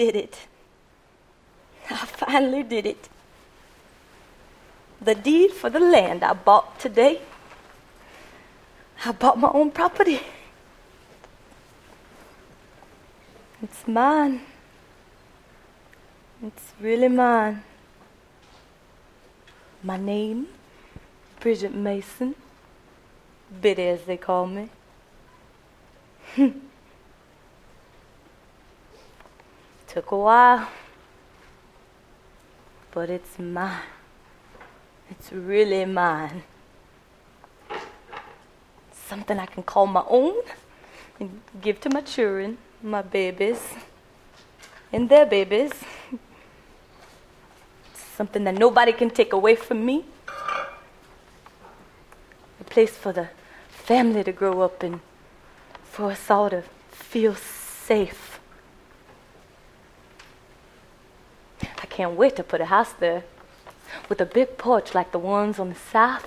did it. I finally did it. The deed for the land I bought today. I bought my own property. It's mine. It's really mine. My name, Bridget Mason. Biddy, as they call me. Took a while, but it's mine. It's really mine. Something I can call my own and give to my children, my babies, and their babies. Something that nobody can take away from me. A place for the family to grow up in, for us all to feel safe. I can't wait to put a house there with a big porch like the ones on the south.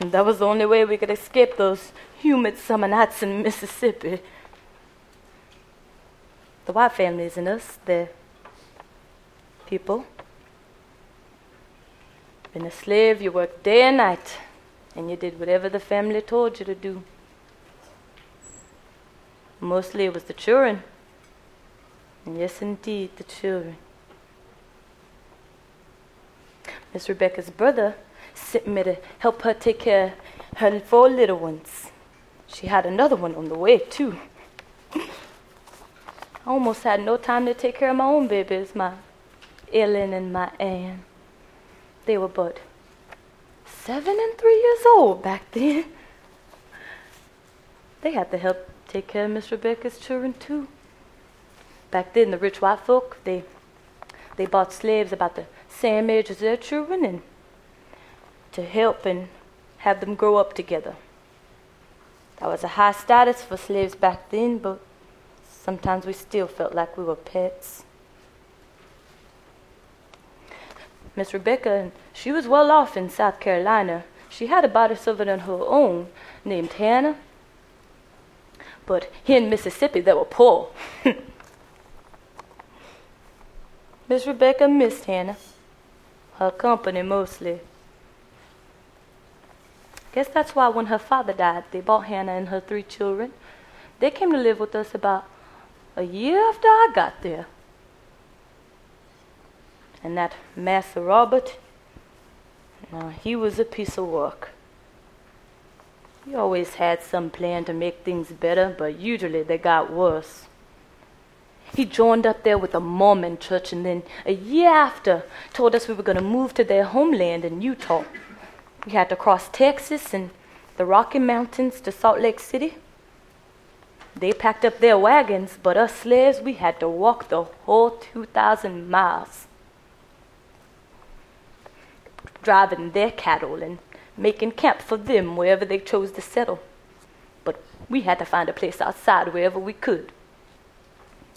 And that was the only way we could escape those humid summer nights in Mississippi. The white families and us, they're people. Been a slave, you worked day and night, and you did whatever the family told you to do. Mostly it was the children. And yes, indeed, the children. Miss Rebecca's brother sent me to help her take care of her four little ones. She had another one on the way, too. I almost had no time to take care of my own babies, my Ellen and my Anne. They were but seven and three years old back then. They had to help take care of Miss Rebecca's children, too. Back then, the rich white folk, they, they bought slaves about the same age as their children and to help and have them grow up together. That was a high status for slaves back then, but sometimes we still felt like we were pets. Miss Rebecca, she was well off in South Carolina. She had a body servant of her own named Hannah. But here in Mississippi, they were poor. Miss Rebecca missed Hannah her company mostly. Guess that's why when her father died, they bought Hannah and her three children. They came to live with us about a year after I got there. And that Master Robert, uh, he was a piece of work. He always had some plan to make things better, but usually they got worse. He joined up there with a Mormon church and then a year after told us we were going to move to their homeland in Utah. We had to cross Texas and the Rocky Mountains to Salt Lake City. They packed up their wagons, but us slaves, we had to walk the whole 2,000 miles. Driving their cattle and making camp for them wherever they chose to settle. But we had to find a place outside wherever we could.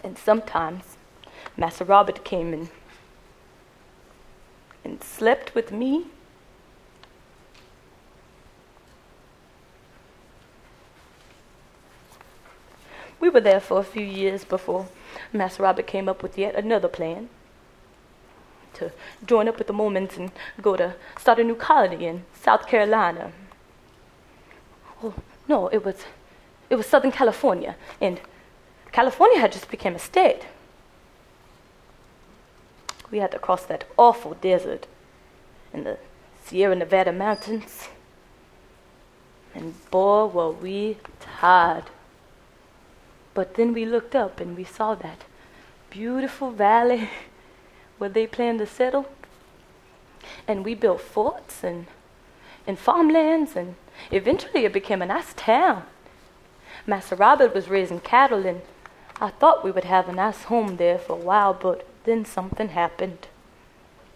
And sometimes Master Robert came in and slept with me. We were there for a few years before Master Robert came up with yet another plan to join up with the Mormons and go to start a new colony in South Carolina. Oh, no, it was it was Southern California and California had just become a state. We had to cross that awful desert in the Sierra Nevada mountains. And boy, were we tired. But then we looked up and we saw that beautiful valley where they planned to settle. And we built forts and, and farmlands and Eventually, it became a nice town. Master Robert was raising cattle, and I thought we would have a nice home there for a while, but then something happened.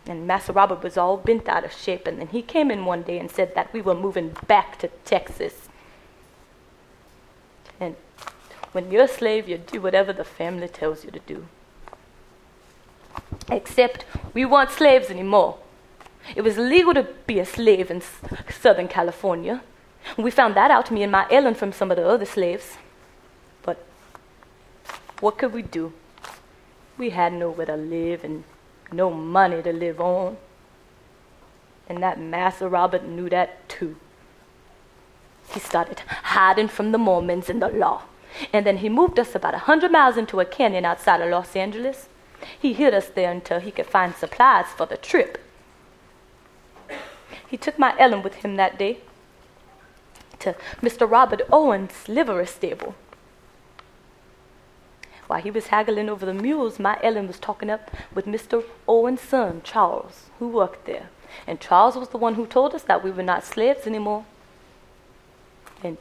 And Master Robert was all bent out of shape, and then he came in one day and said that we were moving back to Texas. And when you're a slave, you do whatever the family tells you to do. Except we weren't slaves anymore. It was illegal to be a slave in Southern California. We found that out, me and my Ellen, from some of the other slaves. What could we do? We had nowhere to live and no money to live on. And that Master Robert knew that too. He started hiding from the Mormons and the law. And then he moved us about a hundred miles into a canyon outside of Los Angeles. He hid us there until he could find supplies for the trip. He took my Ellen with him that day to Mr. Robert Owen's livery stable. While he was haggling over the mules, my Ellen was talking up with Mr. Owen's son, Charles, who worked there. And Charles was the one who told us that we were not slaves anymore. And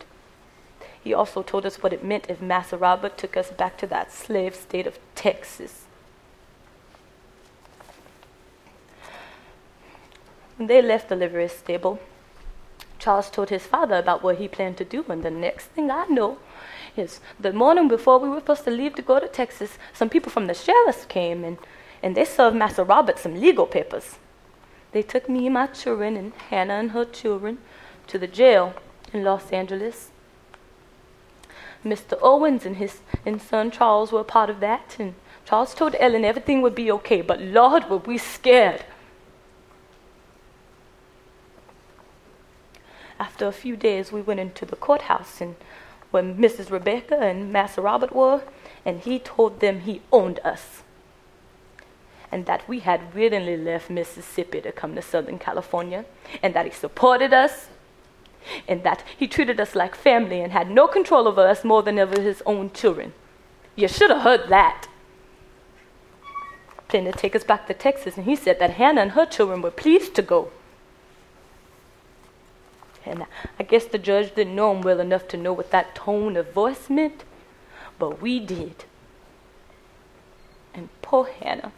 he also told us what it meant if Master Robert took us back to that slave state of Texas. When they left the livery stable, Charles told his father about what he planned to do, and the next thing I know is the morning before we were supposed to leave to go to Texas, some people from the sheriff's came and, and they served Master Robert some legal papers. They took me my children and Hannah and her children to the jail in Los Angeles. Mr. Owens and his and son Charles were a part of that, and Charles told Ellen everything would be okay, but Lord, were we scared. After a few days, we went into the courthouse and where Mrs. Rebecca and Master Robert were, and he told them he owned us. And that we had willingly left Mississippi to come to Southern California, and that he supported us, and that he treated us like family and had no control over us more than over his own children. You should have heard that. Planned to take us back to Texas, and he said that Hannah and her children were pleased to go. And I guess the judge didn't know him well enough to know what that tone of voice meant, but we did. And poor Hannah,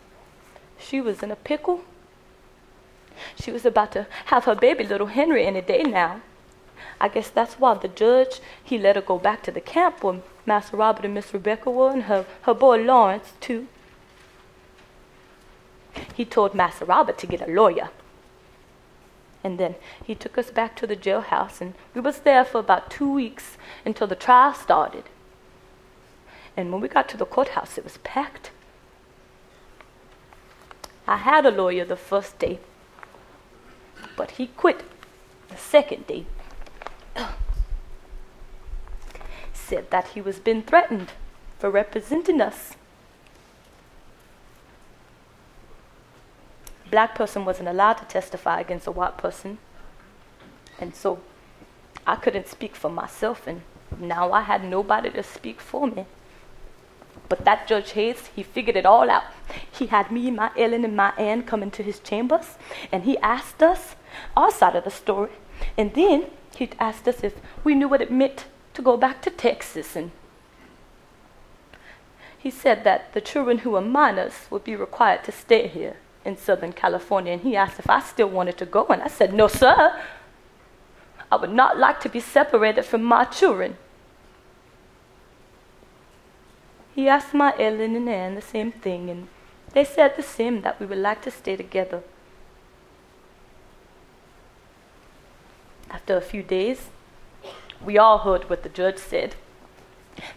she was in a pickle. She was about to have her baby, little Henry, any day now. I guess that's why the judge, he let her go back to the camp where Master Robert and Miss Rebecca were, and her, her boy Lawrence, too. He told Master Robert to get a lawyer. And then he took us back to the jailhouse, and we was there for about two weeks until the trial started. And when we got to the courthouse, it was packed. I had a lawyer the first day, but he quit the second day. Said that he was being threatened for representing us. Black person wasn't allowed to testify against a white person. And so I couldn't speak for myself, and now I had nobody to speak for me. But that Judge Hayes, he figured it all out. He had me, my Ellen, and my Ann come into his chambers, and he asked us our side of the story. And then he asked us if we knew what it meant to go back to Texas. And he said that the children who were minors would be required to stay here in Southern California, and he asked if I still wanted to go, and I said, No, sir. I would not like to be separated from my children. He asked my Ellen and Ann the same thing, and they said the same that we would like to stay together. After a few days, we all heard what the judge said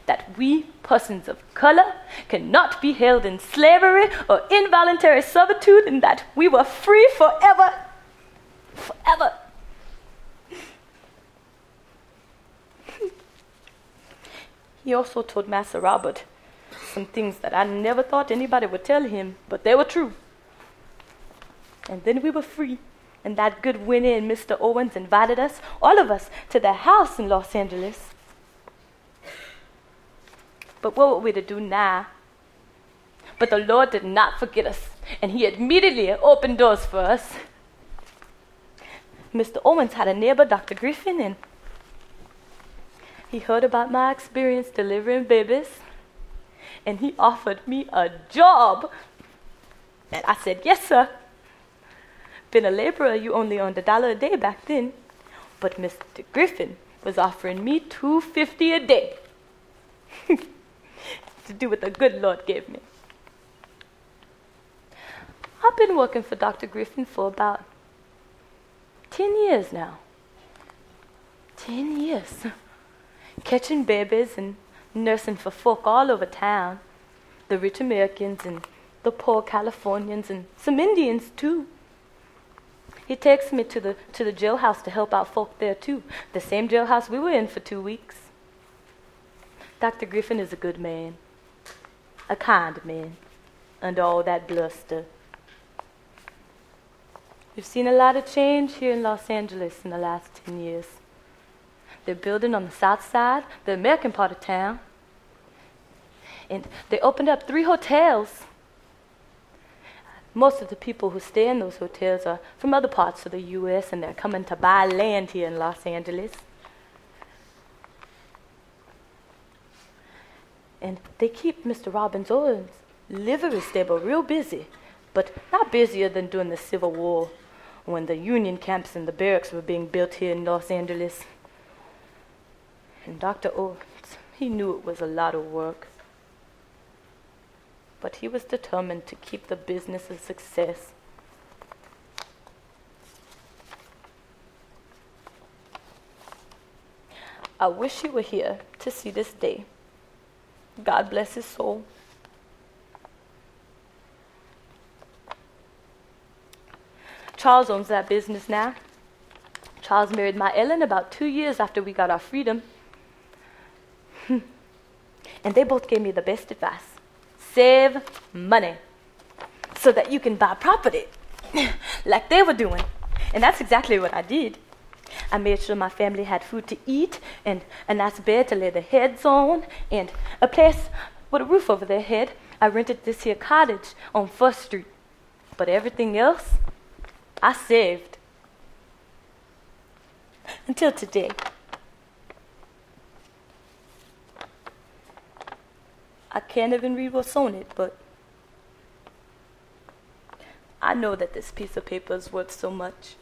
that we, persons of color, cannot be held in slavery or involuntary servitude, and that we were free forever. Forever. he also told Master Robert some things that I never thought anybody would tell him, but they were true. And then we were free. And that good Winnie and Mr. Owens invited us, all of us, to their house in Los Angeles. But what were we to do now? But the Lord did not forget us, and He immediately opened doors for us. Mr. Owens had a neighbor, Dr. Griffin, and he heard about my experience delivering babies and he offered me a job. And I said, Yes, sir. Been a laborer, you only earned a dollar a day back then. But Mr. Griffin was offering me two fifty a day to do what the good Lord gave me. I've been working for Dr. Griffin for about 10 years now. 10 years. Catching babies and nursing for folk all over town the rich Americans and the poor Californians and some Indians too. He takes me to the, to the jailhouse to help out folk there too, the same jailhouse we were in for two weeks. Dr. Griffin is a good man, a kind man, under all that bluster. We've seen a lot of change here in Los Angeles in the last 10 years. They're building on the south side, the American part of town. And they opened up three hotels. Most of the people who stay in those hotels are from other parts of the U.S., and they're coming to buy land here in Los Angeles. And they keep Mr. Robbins Owens' livery stable real busy, but not busier than during the Civil War when the Union camps and the barracks were being built here in Los Angeles. And Dr. Owens, he knew it was a lot of work. But he was determined to keep the business a success. I wish you were here to see this day. God bless his soul. Charles owns that business now. Charles married my Ellen about two years after we got our freedom. and they both gave me the best advice save money so that you can buy property like they were doing. And that's exactly what I did. I made sure my family had food to eat and a nice bed to lay their heads on and a place with a roof over their head. I rented this here cottage on First Street. But everything else, I saved. Until today. I can't even read what's on it, but I know that this piece of paper is worth so much.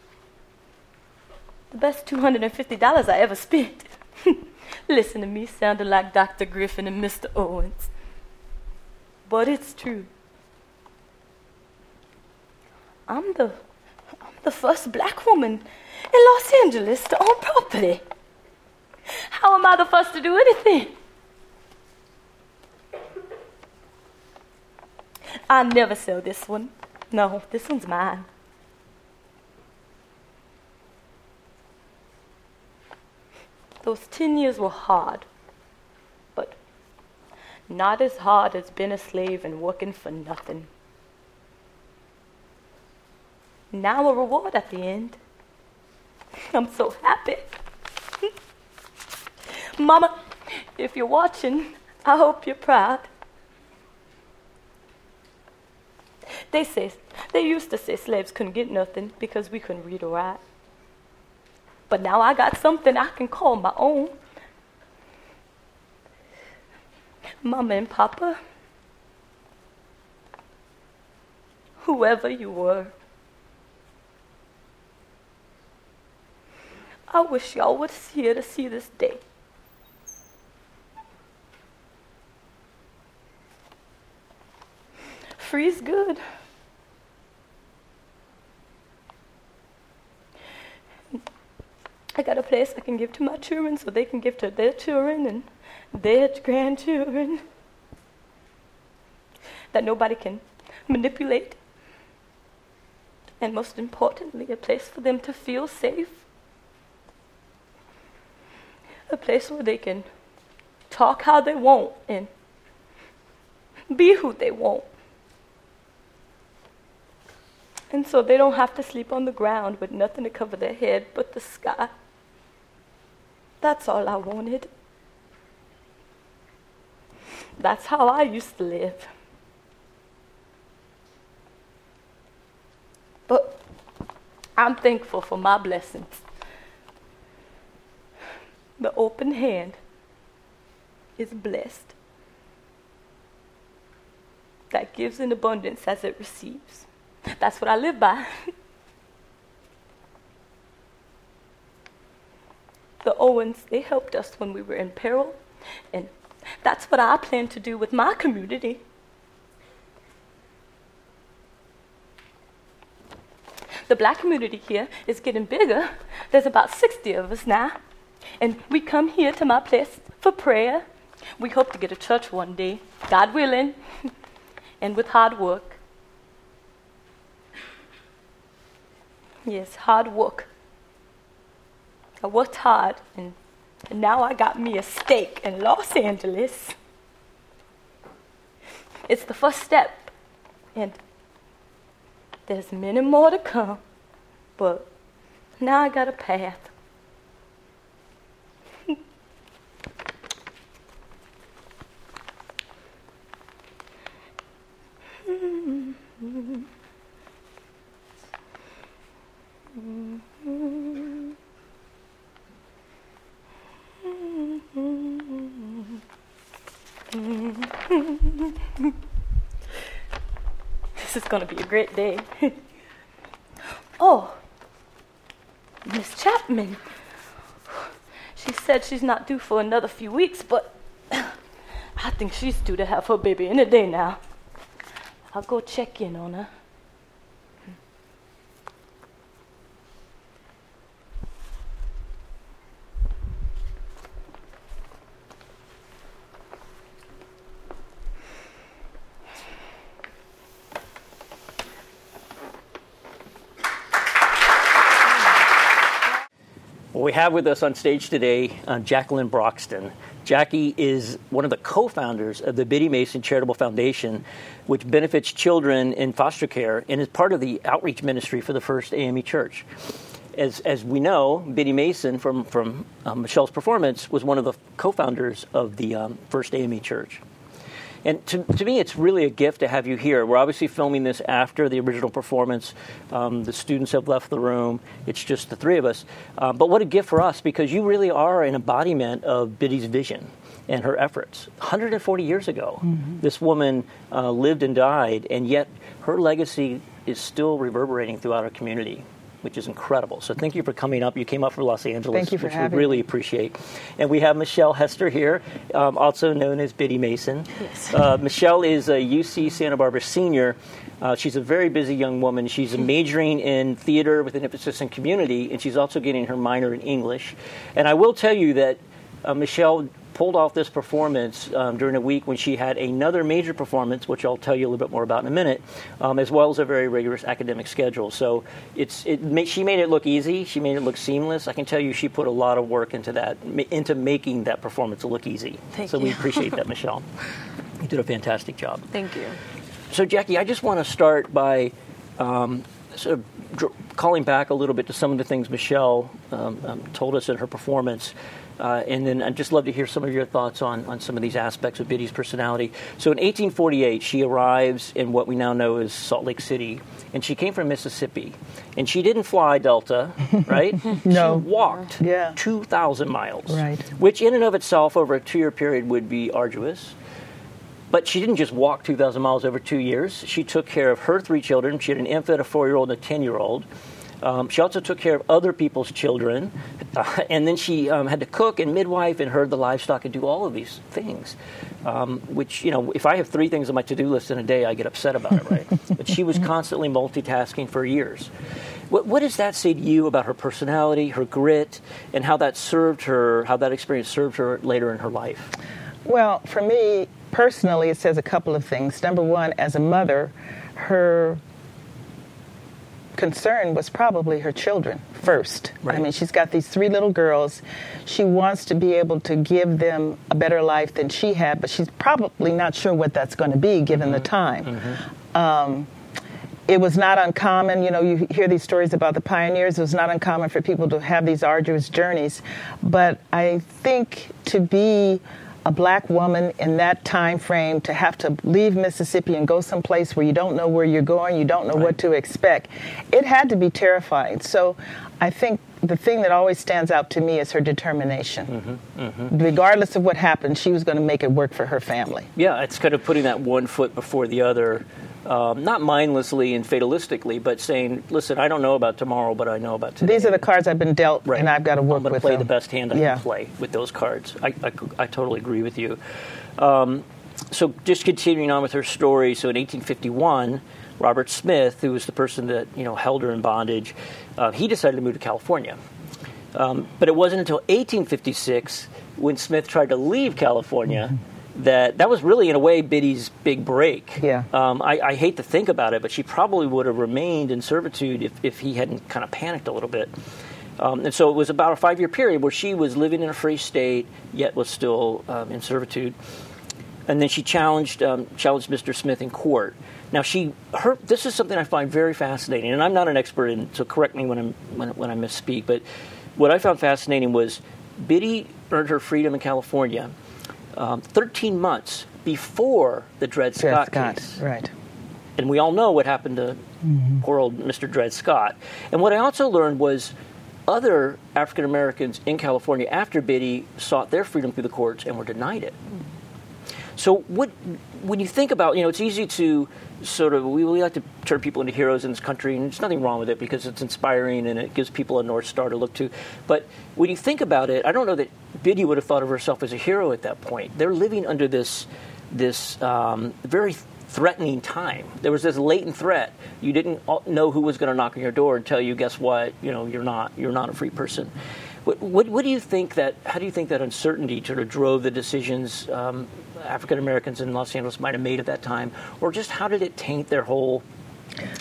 The best $250 I ever spent. Listen to me sounding like Dr. Griffin and Mr. Owens. But it's true. I'm the I'm the first black woman in Los Angeles to own property. How am I the first to do anything? I never sell this one. No, this one's mine. Those 10 years were hard, but not as hard as being a slave and working for nothing now a reward at the end. I'm so happy. Mama, if you're watching, I hope you're proud. They say they used to say slaves couldn't get nothing because we couldn't read or write. But now I got something I can call my own. Mama and Papa, whoever you were. I wish y'all was here to see this day. Free's good. I got a place I can give to my children so they can give to their children and their grandchildren that nobody can manipulate. And most importantly, a place for them to feel safe a place where they can talk how they want and be who they want. And so they don't have to sleep on the ground with nothing to cover their head but the sky. That's all I wanted. That's how I used to live. But I'm thankful for my blessings the open hand is blessed. That gives in abundance as it receives. That's what I live by. the Owens, they helped us when we were in peril, and that's what I plan to do with my community. The black community here is getting bigger. There's about 60 of us now. And we come here to my place for prayer. We hope to get a church one day, God willing, and with hard work. Yes, hard work. I worked hard, and, and now I got me a stake in Los Angeles. It's the first step, and there's many more to come, but now I got a path. this is going to be a great day. oh, Miss Chapman. She said she's not due for another few weeks, but I think she's due to have her baby any day now. I'll go check in on her. Have with us on stage today uh, Jacqueline Broxton. Jackie is one of the co founders of the Biddy Mason Charitable Foundation, which benefits children in foster care and is part of the outreach ministry for the First AME Church. As, as we know, Biddy Mason, from, from um, Michelle's performance, was one of the co founders of the um, First AME Church. And to, to me, it's really a gift to have you here. We're obviously filming this after the original performance. Um, the students have left the room. It's just the three of us. Uh, but what a gift for us because you really are an embodiment of Biddy's vision and her efforts. 140 years ago, mm-hmm. this woman uh, lived and died, and yet her legacy is still reverberating throughout our community which is incredible. So thank you for coming up. You came up from Los Angeles, thank you for which having we really me. appreciate. And we have Michelle Hester here, um, also known as Biddy Mason. Yes. Uh, Michelle is a UC Santa Barbara senior. Uh, she's a very busy young woman. She's majoring in theater with an emphasis in community, and she's also getting her minor in English. And I will tell you that uh, Michelle pulled off this performance um, during a week when she had another major performance, which I'll tell you a little bit more about in a minute, um, as well as a very rigorous academic schedule. So it's it ma- she made it look easy. She made it look seamless. I can tell you she put a lot of work into that, ma- into making that performance look easy. Thank so you. we appreciate that, Michelle. You did a fantastic job. Thank you. So, Jackie, I just want to start by um, sort of dr- calling back a little bit to some of the things Michelle um, um, told us in her performance. Uh, and then I'd just love to hear some of your thoughts on, on some of these aspects of Biddy's personality. So in 1848, she arrives in what we now know as Salt Lake City, and she came from Mississippi. And she didn't fly Delta, right? No. She walked Yeah. 2,000 miles, Right. which in and of itself over a two year period would be arduous. But she didn't just walk 2,000 miles over two years. She took care of her three children. She had an infant, a four year old, and a 10 year old. Um, she also took care of other people's children. Uh, and then she um, had to cook and midwife and herd the livestock and do all of these things. Um, which, you know, if I have three things on my to do list in a day, I get upset about it, right? but she was constantly multitasking for years. What, what does that say to you about her personality, her grit, and how that served her, how that experience served her later in her life? Well, for me personally, it says a couple of things. Number one, as a mother, her concern was probably her children first. Right. I mean, she's got these three little girls. She wants to be able to give them a better life than she had, but she's probably not sure what that's going to be given the time. Um, it was not uncommon, you know, you hear these stories about the pioneers. It was not uncommon for people to have these arduous journeys. But I think to be a black woman in that time frame, to have to leave Mississippi and go someplace where you don't know where you're going, you don't know what to expect, it had to be terrifying. So I think the thing that always stands out to me is her determination. Mm-hmm, mm-hmm. Regardless of what happened, she was going to make it work for her family. Yeah, it's kind of putting that one foot before the other, um, not mindlessly and fatalistically, but saying, "Listen, I don't know about tomorrow, but I know about today." These are the cards I've been dealt, Right. and I've got to work I'm going to with play them. the best hand I yeah. can play with those cards. I, I, I totally agree with you. Um, so just continuing on with her story. So in 1851, Robert Smith, who was the person that you know held her in bondage, uh, he decided to move to California. Um, but it wasn't until 1856 when Smith tried to leave California. That that was really in a way Biddy's big break. Yeah. Um, I, I hate to think about it, but she probably would have remained in servitude if, if he hadn't kind of panicked a little bit. Um, and so it was about a five year period where she was living in a free state, yet was still um, in servitude. And then she challenged um, challenged Mr. Smith in court. Now she her this is something I find very fascinating, and I'm not an expert in, so correct me when I'm when, when I misspeak. But what I found fascinating was Biddy earned her freedom in California um, 13 months before the Dred Dred Scott, Scott, case right. and we all know what happened to poor old Mr. Dred Scott. And what I also learned was other African Americans in California after Biddy sought their freedom through the courts and were denied it. So what, when you think about, you know, it's easy to sort of, we, we like to turn people into heroes in this country, and there's nothing wrong with it because it's inspiring and it gives people a North Star to look to. But when you think about it, I don't know that Biddy would have thought of herself as a hero at that point. They're living under this, this um, very threatening time. There was this latent threat. You didn't know who was going to knock on your door and tell you, guess what, you know, you're not, you're not a free person. What, what, what do you think that? How do you think that uncertainty sort of drove the decisions um, African Americans in Los Angeles might have made at that time, or just how did it taint their whole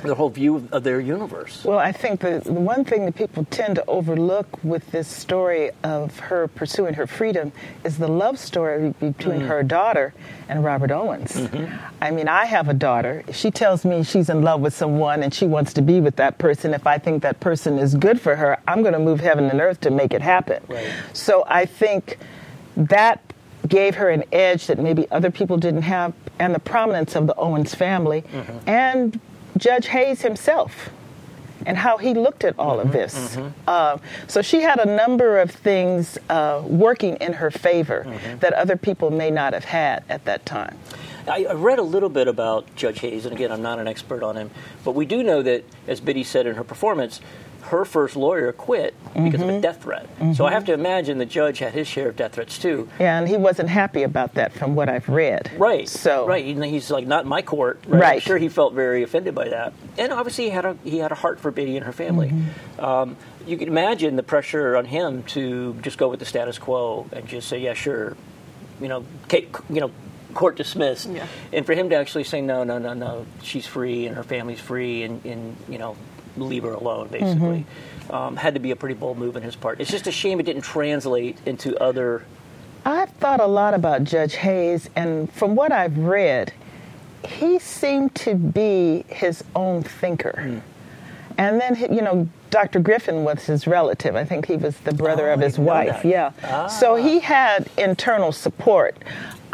their whole view of, their universe? Well, I think the, the one thing that people tend to overlook with this story of her pursuing her freedom is the love story between mm. her daughter and Robert Owens. Mm-hmm. I mean, I have a daughter. If she tells me she's in love with someone and she wants to be with that person, if I think that person is good for her, I'm going to move heaven and earth to make it happen. Right. So I think that gave her an edge that maybe other people didn't have, and the prominence of the Owens family, mm-hmm. and Judge Hayes himself, and how he looked at all of this. Uh, so she had a number of things uh, working in her favor that other people may not have had at that time. I read a little bit about Judge Hayes, and again, I'm not an expert on him, but we do know that, as Biddy said in her performance, her first lawyer quit because of a death threat. So I have to imagine the judge had his share of death threats too. Yeah, And he wasn't happy about that from what I've read. Right. So right, He- he's like not in my court. Right. I'm sure he felt very offended by that, and obviously he had a he had a heart for Biddy and her family. Mm-hmm. Um, you can imagine the pressure on him to just go with the status quo and just say, yeah, sure, you know, you know, court dismissed, Yeah. and for him to actually say, no, no, no, no, she's free and her family's free, and, and you know, leave her alone, basically. Mm-hmm. Um, had to be a pretty bold move on his part. It's just a shame it didn't translate into other. I've thought a lot about Judge Hayes, and from what I've read, he seemed to be his own thinker. And then, you know, Dr. Griffin was his relative. I think he was the brother Oh, of his wife. that. Yeah. So he had internal support.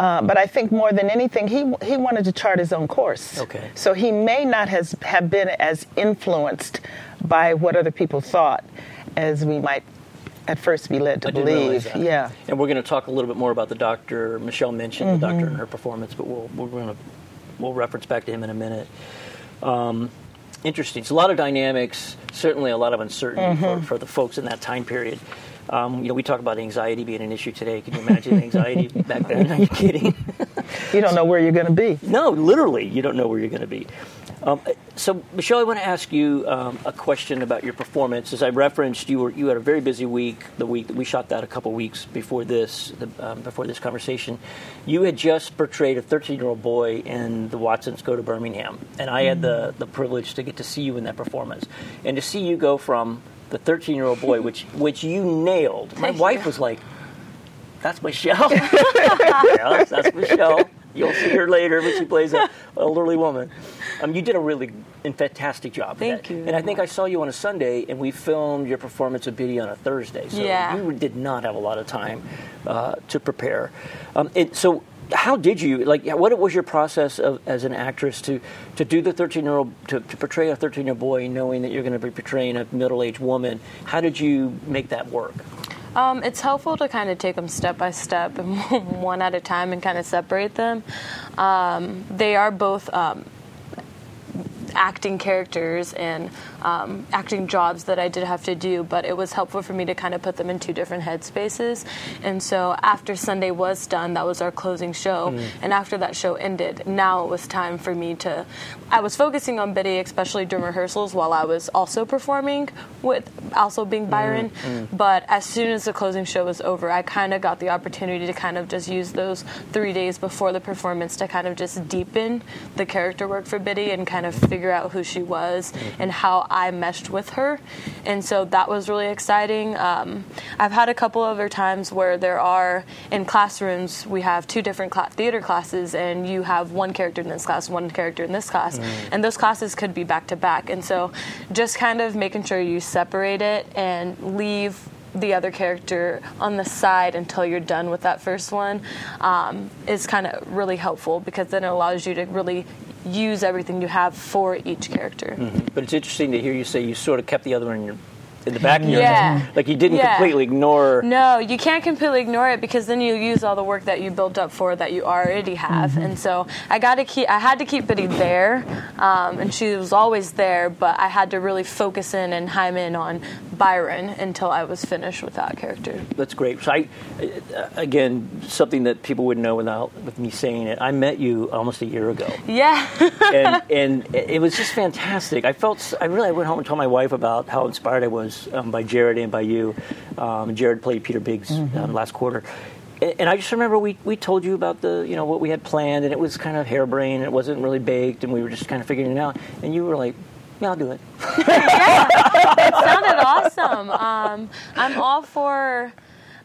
Uh, but I think more than anything, he he wanted to chart his own course. Okay. So he may not has, have been as influenced by what other people thought as we might at first be led to I believe. Yeah. And we're going to talk a little bit more about the doctor. Michelle mentioned the Mm-hmm. doctor and her performance, but we'll we're going to we'll reference back to him in a minute. Um, interesting. It's a lot of dynamics. Certainly, a lot of uncertainty Mm-hmm. for, for the folks in that time period. Um, you know, we talk about anxiety being an issue today. Can you imagine anxiety back then? Are you kidding? You don't know where you're going to be. No, literally, you don't know where you're going to be. Um, so, Michelle, I want to ask you um, a question about your performance. As I referenced, you were you had a very busy week. The week that we shot that a couple weeks before this, the, um, before this conversation, you had just portrayed a 13 year old boy in The Watsons Go to Birmingham, and I had the the privilege to get to see you in that performance, and to see you go from the 13 year old boy, which which you nailed. My wife was like, "That's Michelle." yes, that's Michelle. You'll see her later, but she plays an elderly woman. Um, you did a really and fantastic job. Thank that. you And I think I saw you on a Sunday, and we filmed your performance of Biddy on a Thursday. So Yeah. you did not have a lot of time uh, to prepare. Um, it, so how did you like? What was your process of, as an actress to to do the thirteen year old to, to portray a thirteen year old boy, knowing that you're going to be portraying a middle aged woman? How did you make that work? Um, it's helpful to kind of take them step by step and one at a time and kind of separate them. Um, they are both um, acting characters and um, acting jobs that I did have to do, but it was helpful for me to kind of put them in two different headspaces. And so after Sunday was done, that was our closing show. Mm. And after that show ended, now it was time for me to. I was focusing on Biddy, especially during rehearsals, while I was also performing with also being mm, Byron. Mm. Mm. But as soon as the closing show was over, I kind of got the opportunity to kind of just use those three days before the performance to kind of just deepen the character work for Biddy and kind of figure out who she was mm-hmm. and how I meshed with her, and so that was really exciting. Um, I've had a couple other times where there are in classrooms we have two different cl- theater classes, and you have one character in this class, one character in this class, mm. and those classes could be back to back, and so just kind of making sure you separate it and leave the other character on the side until you're done with that first one um, is kind of really helpful because then it allows you to really use everything you have for each character. Mm-hmm. But it's interesting to hear you say you sort of kept the other one in your in the back of your yeah. head. Like you didn't yeah. completely ignore. No, you can't completely ignore it because then you use all the work that you built up for that you already have. Mm-hmm. And so I got to keep. I had to keep Biddy there, um, and she was always there. But I had to really focus in and hime in on Byron until I was finished with that character. That's great. So I, uh, again, something that people wouldn't know without with me saying it. I met you almost a year ago. Yeah. and, and it was just fantastic. I felt. I really I went home and told my wife about how inspired I was um, by Jared and by you. Um, Jared played Peter Biggs mm-hmm. um, last quarter. And, and I just remember we, we told you about the you know what we had planned, and it was kind of harebrained. It wasn't really baked, and we were just kind of figuring it out. And you were like, yeah, I'll do it. yeah, it sounded awesome. Um, I'm all for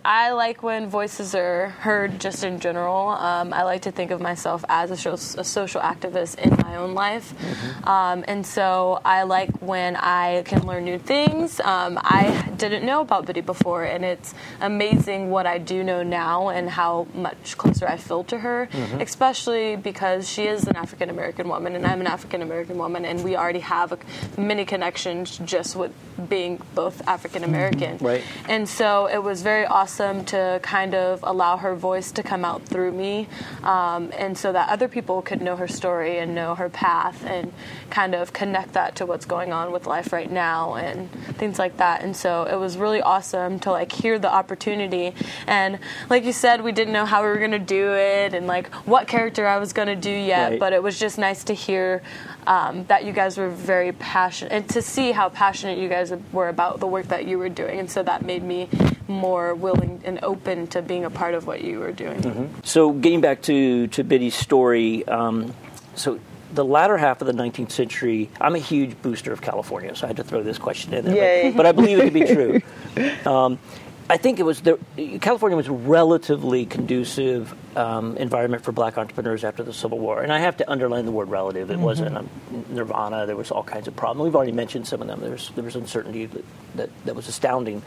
I like when voices are heard just in general. Um, I like to think of myself as a, a social activist in my own life. Mm-hmm. Um, and so I like when I can learn new things. Um, I didn't know about Biddy before, and it's amazing what I do know now and how much closer I feel to her, mm-hmm. especially because she is an African American woman and I'm an African American woman, and we already have a, many connections just with being both African American. Right. And so it was very awesome awesome to kind of allow her voice to come out through me, um, and so that other people could know her story and know her path and kind of connect that to what's going on with life right now and things like that. And so it was really awesome to like hear the opportunity. And like you said, we didn't know how we were gonna do it and like what character I was gonna do yet, right. but it was just nice to hear um, that you guys were very passionate and to see how passionate you guys were about the work that you were doing. And so that made me more willing and open to being a part of what you were doing. Mm-hmm. So, getting back to to Biddy's story, um, so the latter half of the 19th century, I'm a huge booster of California, so I had to throw this question in there. But, but, I believe it to be true. Um, I think it was the, California was a relatively conducive um, environment for black entrepreneurs after the Civil War. And I have to underline the word relative. It mm-hmm. wasn't um, nirvana. There was all kinds of problems. We've already mentioned some of them. There was, there was uncertainty that, that, that, was astounding.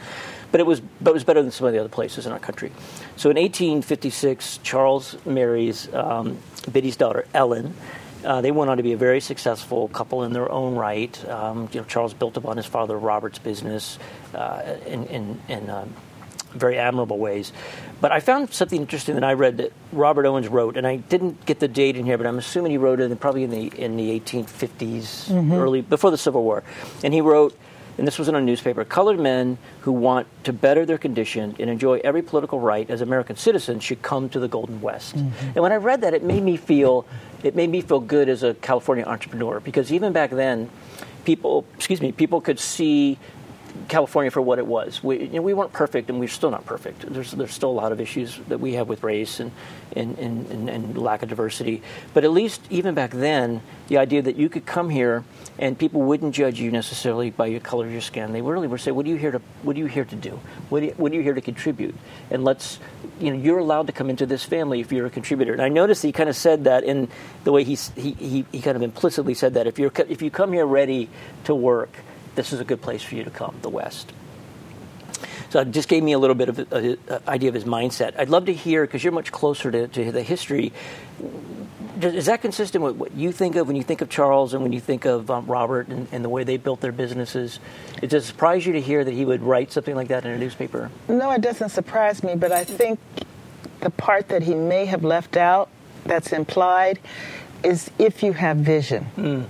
But it, was, but it was better than some of the other places in our country. So in 1856, Charles marries um, Biddy's daughter, Ellen. Uh, they went on to be a very successful couple in their own right. Um, you know, Charles built upon his father Robert's business uh, in, in, in um, very admirable ways. But I found something interesting that I read that Robert Owens wrote, and I didn't get the date in here, but I'm assuming he wrote it in, probably in the in the 1850s, mm-hmm. early before the Civil War, and he wrote. And this was in a newspaper. Colored men who want to better their condition and enjoy every political right as American citizens should come to the Golden West. Mm-hmm. And when I read that, it made me feel it made me feel good as a California entrepreneur because even back then, people excuse me people could see California for what it was. We, you know, we weren't perfect, and we're still not perfect. There's, there's still a lot of issues that we have with race and, and, and, and, lack of diversity. But at least even back then, the idea that you could come here and people wouldn't judge you necessarily by your color of your skin. They really would say, "What are you here to? What are you here to do? What are you, what are you here to contribute?" And let's, you know, you're allowed to come into this family if you're a contributor. And I noticed he kind of said that in the way he he, he, he kind of implicitly said that if you're if you come here ready to work this is a good place for you to come, the West. So it just gave me a little bit of an idea of his mindset. I'd love to hear, because you're much closer to, to the history, is that consistent with what you think of when you think of Charles and when you think of um, Robert and, and, the way they built their businesses? It does surprise you to hear that he would write something like that in a newspaper? No, it doesn't surprise me, but I think the part that he may have left out that's implied is if you have vision. Mm.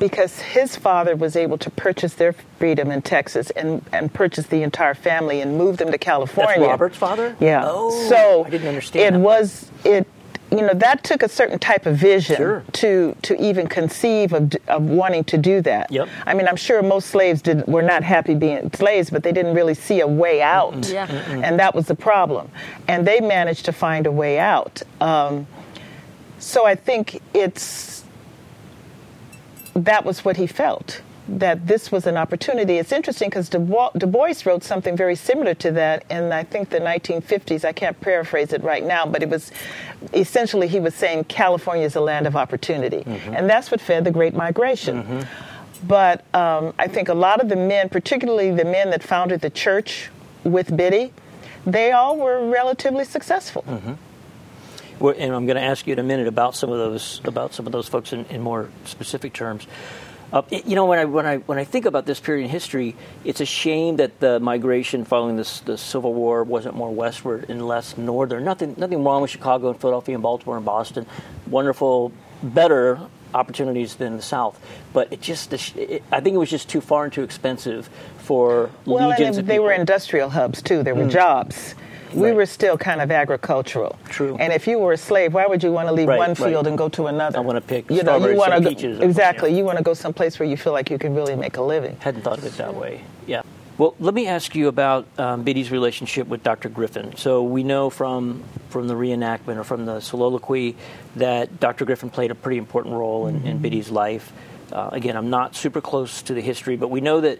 Because his father was able to purchase their freedom in Texas and, and purchase the entire family and move them to California. That's Robert's father? Yeah. Oh, so I didn't understand. It that. was it you know that took a certain type of vision sure. to to even conceive of, of wanting to do that. Yep. I mean, I'm sure most slaves did were not happy being slaves, but they didn't really see a way out, Mm-mm. Yeah. Mm-mm. and that was the problem. And they managed to find a way out. Um, so I think it's that was what he felt that this was an opportunity. It's interesting because Du, du Bois wrote something very similar to that in, I think, the 1950s. I can't paraphrase it right now, but it was essentially he was saying California is a land of opportunity. Mm-hmm. And that's what fed the Great Migration. Mm-hmm. But um, I think a lot of the men, particularly the men that founded the church with Biddy, they all were relatively successful. Mm-hmm. Well, and I'm going to ask you in a minute about some of those about some of those folks in, in more specific terms. Uh, you know, when I when I when I think about this period in history, it's a shame that the migration following this, the Civil War wasn't more westward and less northern. Nothing nothing wrong with Chicago and Philadelphia and Baltimore and Boston. Wonderful, better opportunities than the South, but it just it, I think it was just too far and too expensive for well, legions and of they were industrial hubs too. There were Mm. jobs. We Right. were still kind of agricultural. True. And if you were a slave, why would you want to leave Right, one right. field and go to another? I wanna pick you know, you wanna and go, peaches Exactly. yeah. You want to go someplace where you feel like you can really make a living. Hadn't thought of it that way. Yeah. Well, let me ask you about um, Biddy's relationship with Dr. Griffin. So we know from from the reenactment or from the soliloquy that Dr. Griffin played a pretty important role in, in Biddy's life. Uh, again, I'm not super close to the history, but we know that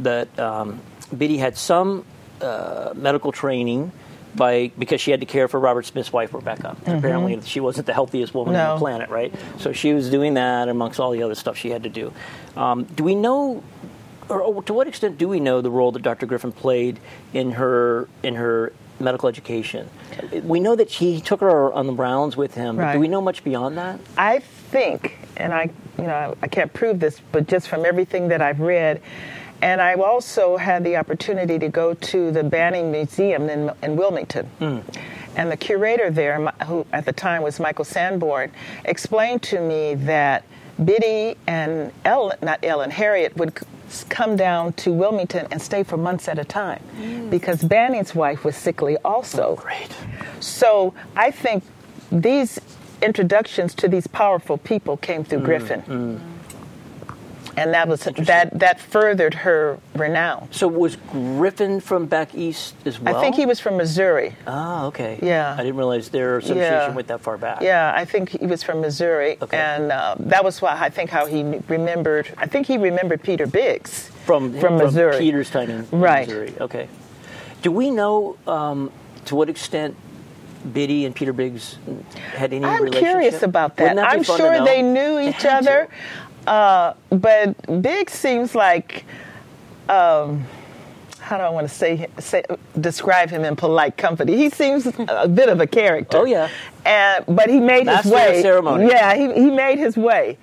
that um, Biddy had some uh, medical training by because she had to care for Robert Smith's wife Rebecca. And Apparently, she wasn't the healthiest woman on the planet, right? So she was doing that amongst all the other stuff she had to do. Um, do we know, or to what extent do we know the role that Dr. Griffin played in her in her medical education? We know that he took her on the rounds with him. But do we know much beyond that? I think, and I, you know, I can't prove this, but just from everything that I've read, and I've also had the opportunity to go to the Banning Museum in, in Wilmington. Hmm. And the curator there, who at the time was Michael Sanborn, explained to me that Biddy and Ellen, not Ellen, Harriet would come down to Wilmington and stay for months at a time hmm. because Banning's wife was sickly also. Oh, great. So I think these introductions to these powerful people came Mm, through hmm. Griffin. And that was that that furthered her renown. So was Griffin from back east as well? I think he was from Missouri. Ah, okay. Yeah. I didn't realize their association Yeah. went that far back. Yeah, I think he was from Missouri, Okay. and uh, that was why I think how he remembered. I think he remembered Peter Biggs From from Missouri. Peter's time in Right. Missouri. Okay. Do we know um, to what extent Biddy and Peter Biggs had any I'm relationship? curious about that. That I'm sure they knew They each to. other, uh, but Big seems like. Um, how do I want to say, say describe him in polite company? He seems a bit of a character. Oh, yeah. and but he made Master his of way. ceremony. Yeah, he, he made his way.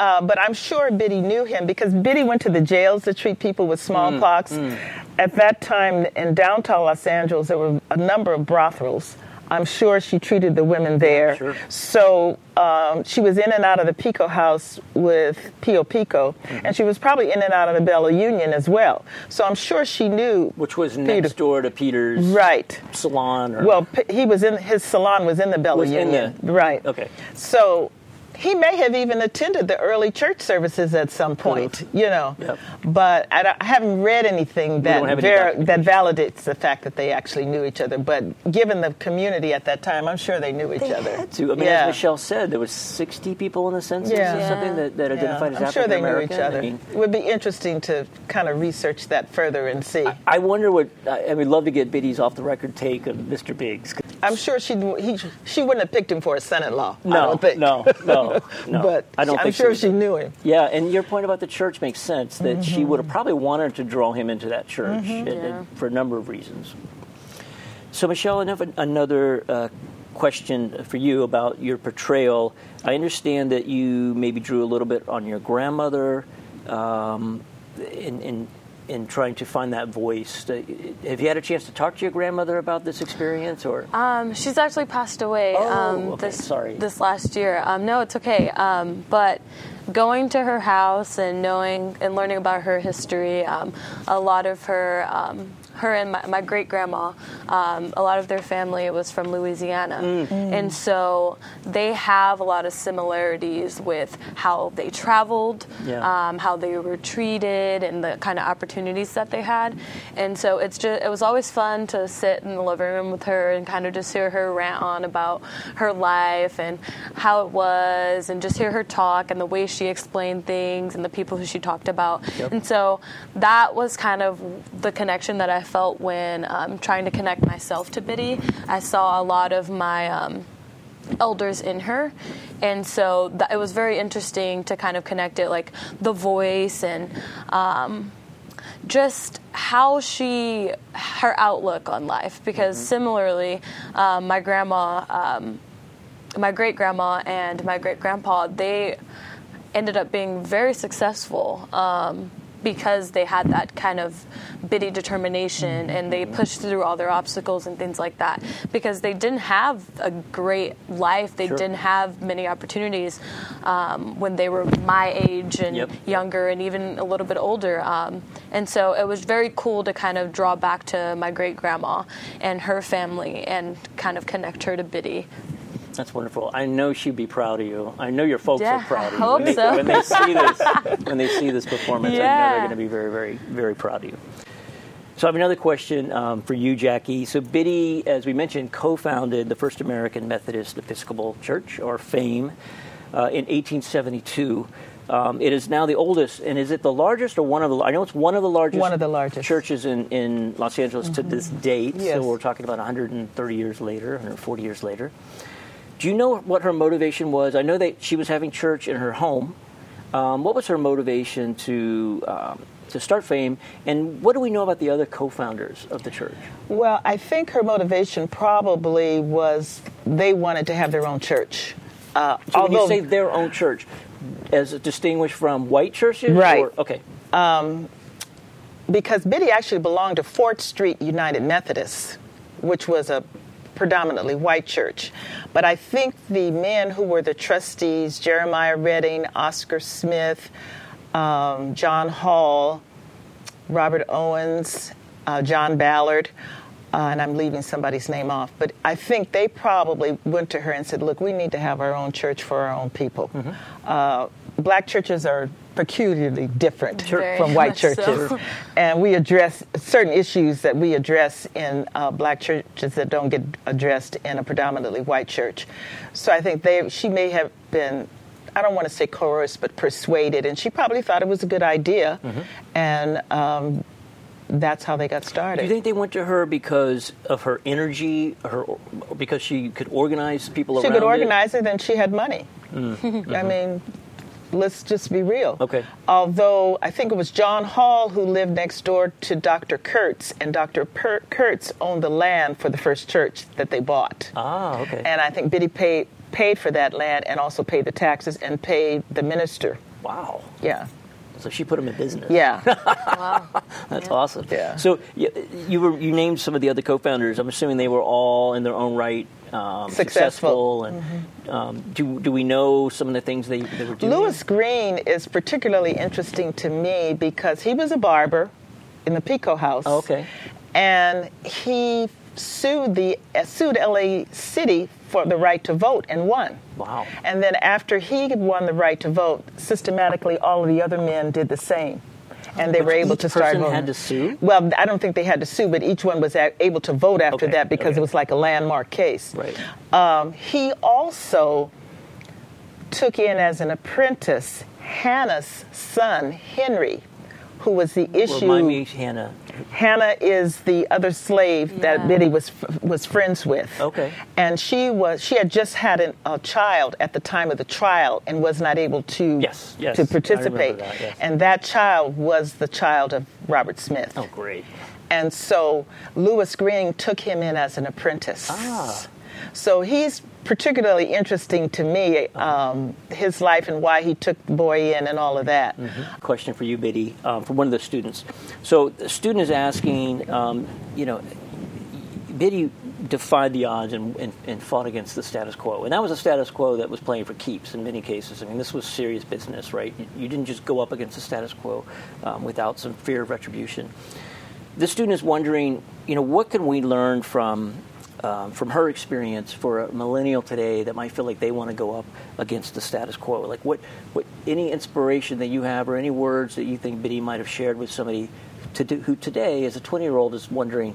Uh, but I'm sure Biddy knew him because Biddy went to the jails to treat people with smallpox. Mm, At that time in downtown Los Angeles, there were a number of brothels. I'm sure she treated the women there. Sure. So um, she was in and out of the Pico house with Pio Pico, Mm-hmm. and she was probably in and out of the Bella Union as well. So I'm sure she knew. Which was Peter. next door to Peter's Right. salon. Or, Well, he was in his salon was in the Bella Was in Union. the- right. Okay. So he may have even attended the early church services at some point, you know. Yep. But I, I haven't read anything that don't any that validates the fact that they actually knew each other. But given the community at that time, I'm sure they knew each They other. had to. I mean, yeah. as Michelle said, there was 60 people in the census Yeah. or something that, that Yeah. identified as I'm sure they knew each other. I mean, it would be interesting to kind of research that further and see. I wonder what. I I would love to get Biddy's off the record take of Mr. Biggs. I'm sure she he, she wouldn't have picked him for a son-in-law. I No, no, no. No, no. but I don't I'm think sure so. she knew him. Yeah, and your point about the church makes sense. That she Mm-hmm. would have probably wanted to draw him into that church and- and Yeah. for a number of reasons. So, Michelle, I have another uh, question for you about your portrayal. I understand that you maybe drew a little bit on your grandmother um, in, in in trying to find that voice. Uh, Have you had a chance to talk to your grandmother about this experience, or? Um, she's actually passed away Oh, um, okay, this sorry. this last year. Um, no, it's okay. Um, but going to her house and knowing and learning about her history, um, a lot of her. Her and my, my great grandma, um, a lot of their family was from Louisiana. Mm. And so they have a lot of similarities with how they traveled, Yeah. um, how they were treated, and the kind of opportunities that they had. And so it's just it was always fun to sit in the living room with her and kind of just hear her rant on about her life and how it was, and just hear her talk and the way she explained things and the people who she talked about. Yep. And so that was kind of the connection that I felt when um, trying to connect myself to Biddy. I saw a lot of my. Um, elders in her and so that, it was very interesting to kind of connect it like the voice and um, just how she her outlook on life because similarly um, my grandma um, my great grandma and my great grandpa they ended up being very successful um, because they had that kind of Biddy determination and they pushed through all their obstacles and things like that because they didn't have a great life they Sure. didn't have many opportunities um, when they were my age and Yep. younger and even a little bit older um, and so it was very cool to kind of draw back to my great grandma and her family and kind of connect her to biddy That's wonderful. I know she'd be proud of you. I know your folks Yeah, are proud of I you. hope when, they, so. when they see this, when they see this performance, I know they're going to be very, very, very proud of you. So I have another question um, for you, Jackie. So Biddy, as we mentioned, co-founded the First American Methodist Episcopal Church, or FAME, uh, in 1872. Um, it is now the oldest, and is it the largest or one of the? I know it's one of the largest. One of the largest. churches in, in Los Angeles to this date. Yes. So we're talking about 130 years later, 140 years later. Do you know what her motivation was? I know that she was having church in her home. Um, what was her motivation to um, to start Fame, and what do we know about the other co-founders of the church? Well, I think her motivation probably was they wanted to have their own church. Uh, So when you say their own church, as distinguished from white churches, Right. Or, okay, because Biddy actually belonged to Fort Street United Methodist, which was a predominantly white church. But I think the men who were the trustees, Jeremiah Redding, Oscar Smith, um, John Hall, Robert Owens, uh, John Ballard, uh, and I'm leaving somebody's name off, but I think they probably went to her and said, Look, we need to have our own church for our own people. Uh, black churches are peculiarly different Very from white much so. churches. And we address certain issues that we address in uh, black churches that don't get addressed in a predominantly white church. So I think they, she may have been, I don't want to say coerced, but persuaded, and she probably thought it was a good idea. And um, that's how they got started. do you think they went to her because of her energy, her because she could organize people she around could organize it, and she had money. I mean, let's just be real. Okay. Although I think it was John Hall who lived next door to Dr. Kurtz, and Dr. Per- Kurtz owned the land for the first church that they bought. Ah, okay. And I think Biddy paid paid for that land and also paid the taxes and paid the minister. wow. Yeah. So she put them in business. Yeah. That's awesome. Yeah. So y- you were you named some of the other co-founders. I'm assuming they were all in their own right um, Successful. and um, do do we know some of the things they, they were doing? Lewis Green is particularly interesting to me because he was a barber in the Pico House. Oh, okay. And he sued the uh, sued LA City for the right to vote and won. Wow. And then after he won the right to vote, systematically all of the other men did the same. And they But were able each to start person voting. had to sue? Well, I don't think they had to sue, but each one was a- able to vote after Okay, that because okay. it was like a landmark case. Right. Um, he also took in as an apprentice Hannah's son, Henry, who was the issue. Remind me, Hannah. Hannah is the other slave Yeah. that Biddy was was friends with. Okay. And she was she had just had an, a child at the time of the trial and was not able to Yes, yes, to participate. that, yes. And that child was the child of Robert Smith. Oh, great. And so Lewis Green took him in as an apprentice. Ah. So he's particularly interesting to me, um, his life and why he took the boy in and all of that. Question for you, Biddy, um, from one of the students. So the student is asking, um, you know, Biddy defied the odds and, and, and fought against the status quo. And that was a status quo that was playing for keeps in many cases. I mean, this was serious business, right? You, you didn't just go up against the status quo um, without some fear of retribution. The student is wondering, you know, what can we learn from um, from her experience for a millennial today that might feel like they want to go up against the status quo? Like, what, what, any inspiration that you have, or any words that you think Biddy might have shared with somebody to do, who today, as a 20 year old, is wondering,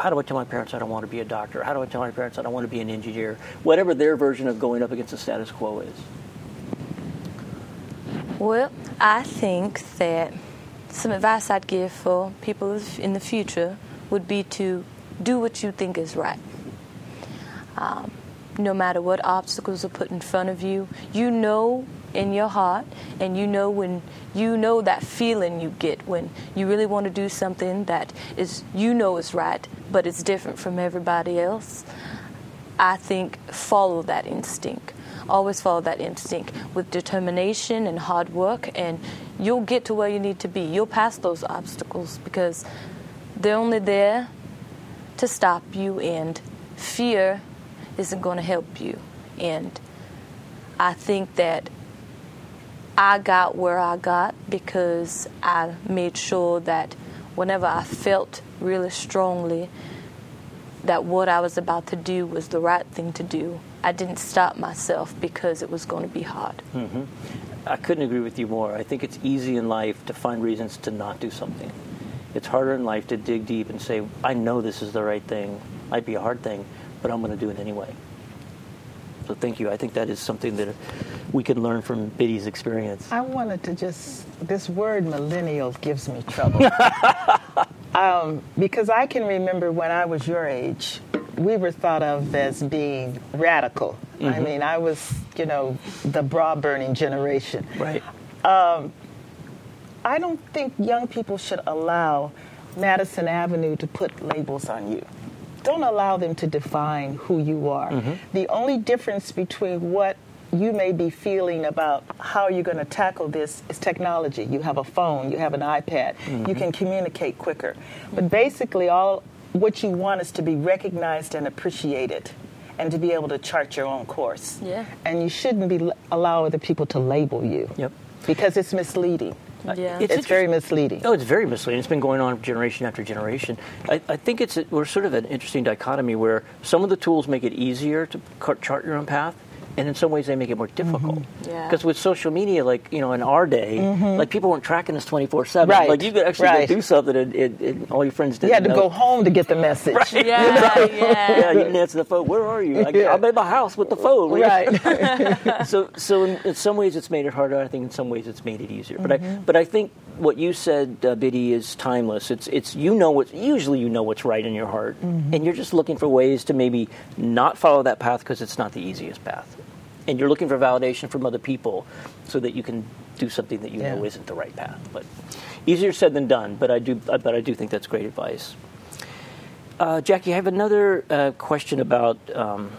how do I tell my parents I don't want to be a doctor? How do I tell my parents I don't want to be an engineer? Whatever their version of going up against the status quo is. Well, I think that some advice I'd give for people in the future would be to do what you think is right. Um, no matter what obstacles are put in front of you, you know in your heart, and you know when you know that feeling you get when you really want to do something that is you know is right, but it's different from everybody else. I think follow that instinct. Always follow that instinct with determination and hard work, and you'll get to where you need to be. You'll pass those obstacles because they're only there to stop you, and fear isn't going to help you. And I think that I got where I got because I made sure that whenever I felt really strongly that what I was about to do was the right thing to do, I didn't stop myself because it was going to be hard. Mm-hmm. I couldn't agree with you more. I think it's easy in life to find reasons to not do something. It's harder in life to dig deep and say, I know this is the right thing. Might be a hard thing, but I'm going to do it anyway. So thank you. I think that is something that we can learn from Biddy's experience. I wanted to just, this word millennial gives me trouble. um, because I can remember when I was your age, we were thought of as being radical. I mean, I was, you know, the bra burning generation. Right. I don't think young people should allow Madison Avenue to put labels on you. Don't allow them to define who you are. Mm-hmm. The only difference between what you may be feeling about how you're going to tackle this is technology. You have a phone, you have an iPad, you mm-hmm. can communicate quicker. But basically, all what you want is to be recognized and appreciated and to be able to chart your own course. Yeah. And you shouldn't be allow other people to label you Yep. because it's misleading. Yeah. It's It's, very misleading. Oh, it's very misleading. It's been going on generation after generation. I, I think it's a, we're sort of an interesting dichotomy where some of the tools make it easier to chart your own path, and in some ways they make it more difficult. Yeah. Because with social media, like you know, in our day, like people weren't tracking us twenty four seven. Right, Like you could actually right. do something, and, and, and all your friends didn't. You had to know. go home to get the message. Yeah, yeah. Yeah, you didn't answer the phone. Where are you? I, Yeah. I'm at my house with the phone. Right. so so in, in some ways it's made it harder. I think in some ways it's made it easier. But Mm-hmm. I but I think what you said, uh, Biddy, is timeless. It's it's you know what usually you know what's right in your heart, Mm-hmm. and you're just looking for ways to maybe not follow that path because it's not the easiest path, and you're looking for validation from other people so that you can do something that you know isn't the right path. But easier said than done. But I do but I do think that's great advice. Uh, Jackie, I have another uh, question about um,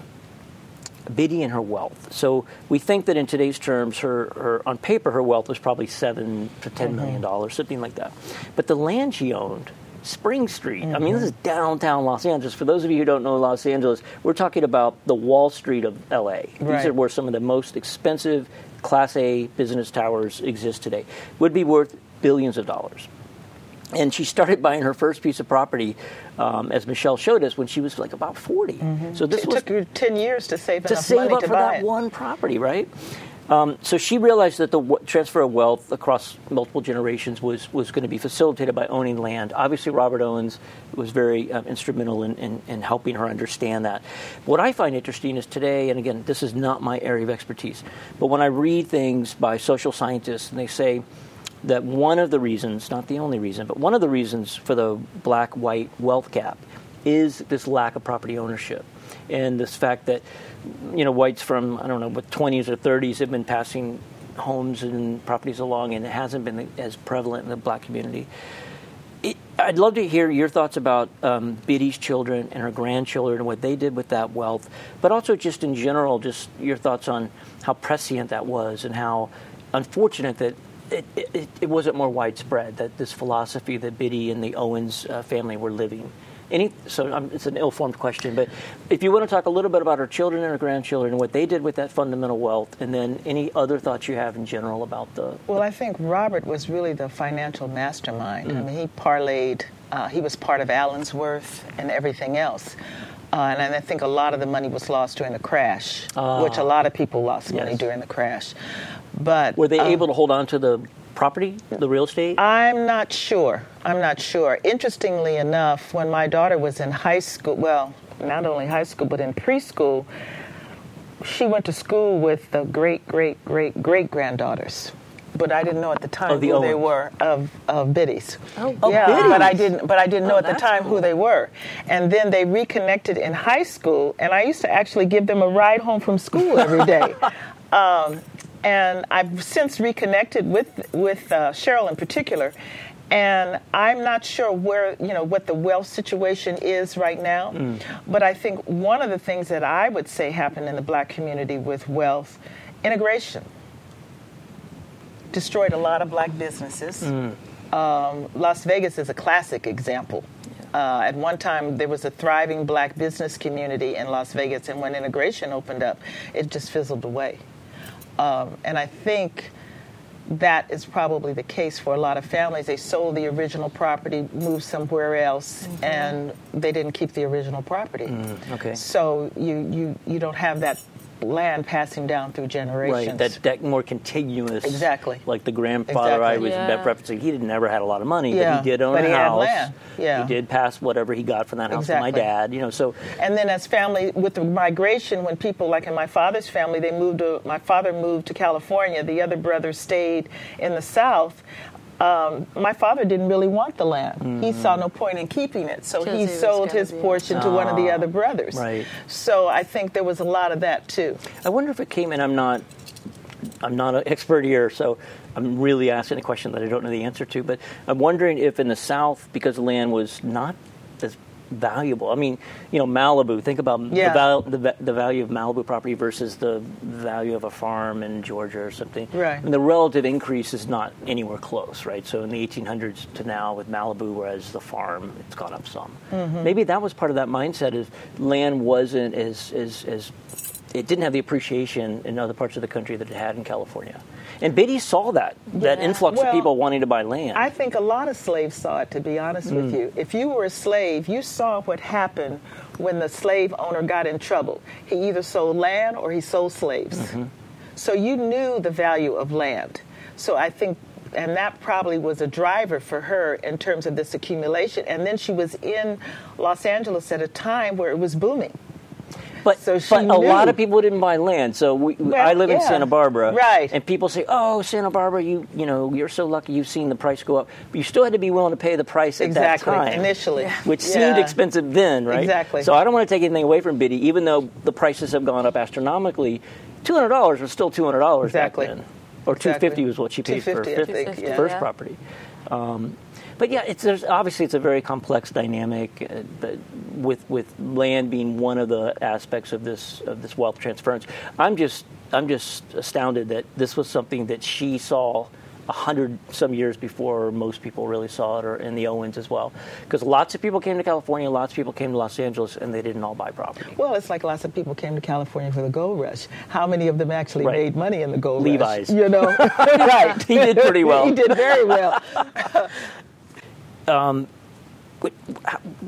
Biddy and her wealth. So we think that in today's terms, her, her on paper, her wealth was probably seven to ten million dollars, something like that. But the land she owned, Spring Street. I mean, this is downtown Los Angeles. For those of you who don't know Los Angeles, we're talking about the Wall Street of LA. These Right. are where some of the most expensive Class A business towers exist today. Would be worth billions of dollars. And she started buying her first piece of property, um, as Michelle showed us, when she was like about 40. So this it was took her 10 years to save to enough save money up to for buy that it. one property, right? Um, so she realized that the w- transfer of wealth across multiple generations was, was going to be facilitated by owning land. Obviously, Robert Owens was very um, instrumental in, in, in helping her understand that. What I find interesting is today, and again, this is not my area of expertise, but when I read things by social scientists and they say, that one of the reasons, not the only reason, but one of the reasons for the black white wealth gap is this lack of property ownership. And this fact that, you know, whites from, I don't know, what 20s or 30s have been passing homes and properties along, and it hasn't been as prevalent in the black community. It, I'd love to hear your thoughts about um, Biddy's children and her grandchildren and what they did with that wealth, but also just in general, just your thoughts on how prescient that was and how unfortunate that it, it, it wasn't more widespread, that this philosophy that Biddy and the Owens uh, family were living. Any, so um, it's an ill-formed question, but if you want to talk a little bit about her children and her grandchildren and what they did with that fundamental wealth, and then any other thoughts you have in general about the. Well, I think Robert was really the financial mastermind. Mm. I mean, he parlayed. Uh, he was part of Allensworth and everything else. Uh, and I think a lot of the money was lost during the crash, uh, which a lot of people lost yes. money during the crash. But were they um, able to hold on to the property, the real estate? I'm not sure. I'm not sure. Interestingly enough, when my daughter was in high school, well, not only high school, but in preschool, she went to school with the great, great, great, great granddaughters. But I didn't know at the time oh, the who Owens. they were of, of Biddy's. Oh, yeah, Biddy's. but I didn't. But I didn't know oh, at the time cool. who they were. And then they reconnected in high school, and I used to actually give them a ride home from school every day. um, and I've since reconnected with with uh, Cheryl in particular, and I'm not sure where you know what the wealth situation is right now, mm. but I think one of the things that I would say happened in the black community with wealth integration destroyed a lot of black businesses. Mm. Um, Las Vegas is a classic example. Uh, at one time, there was a thriving black business community in Las Vegas, and when integration opened up, it just fizzled away. Um, and I think that is probably the case for a lot of families. They sold the original property, moved somewhere else, mm-hmm. and they didn't keep the original property. Mm, okay. So you, you, you don't have that land passing down through generations. Right, that, that more contiguous. Exactly. Like the grandfather exactly. I was yeah. referencing, he never had a lot of money, yeah. but he did own but a he house. Had land. Yeah. He did pass whatever he got from that house exactly. to my dad, you know, so. And then as family, with the migration, when people, like in my father's family, they moved to, my father moved to California, the other brothers stayed in the South um, my father didn't really want the land. Mm. He saw no point in keeping it, so he, he sold his portion to one of the other brothers. Right. So I think there was a lot of that too. I wonder if it came, and I'm not, I'm not an expert here, so I'm really asking a question that I don't know the answer to. But I'm wondering if in the South, because the land was not as valuable. I mean, you know, Malibu. Think about yeah. the, val- the, the, value of Malibu property versus the value of a farm in Georgia or something. Right. And the relative increase is not anywhere close, right? So in the 1800s to now with Malibu, whereas the farm it's gone up some. Mm-hmm. Maybe that was part of that mindset. Is land wasn't as as as it didn't have the appreciation in other parts of the country that it had in California. And Biddy saw that, that influx well, of people wanting to buy land. I think a lot of slaves saw it, to be honest mm. with you. If you were a slave, you saw what happened when the slave owner got in trouble. He either sold land or he sold slaves. Mm-hmm. So you knew the value of land. So I think and that probably was a driver for her in terms of this accumulation. And then she was in Los Angeles at a time where it was booming. But, so but knew. a lot of people didn't buy land. So we, well, I live yeah. in Santa Barbara, right? And people say, "Oh, Santa Barbara, you you know, you're so lucky. You've seen the price go up, but you still had to be willing to pay the price at exactly. that time initially, which yeah. seemed expensive then, right? Exactly. So I don't want to take anything away from Biddy, even though the prices have gone up astronomically. Two hundred dollars was still two hundred dollars exactly. back then, or two exactly. fifty was what she paid for think, yeah. first property. Um, but yeah, it's obviously it's a very complex dynamic, uh, with with land being one of the aspects of this of this wealth transference. I'm just I'm just astounded that this was something that she saw a hundred some years before most people really saw it, or in the Owens as well. Because lots of people came to California, lots of people came to Los Angeles, and they didn't all buy property. Well, it's like lots of people came to California for the gold rush. How many of them actually right. made money in the gold Levi's. rush? You know, right? he did pretty well. he did very well. um,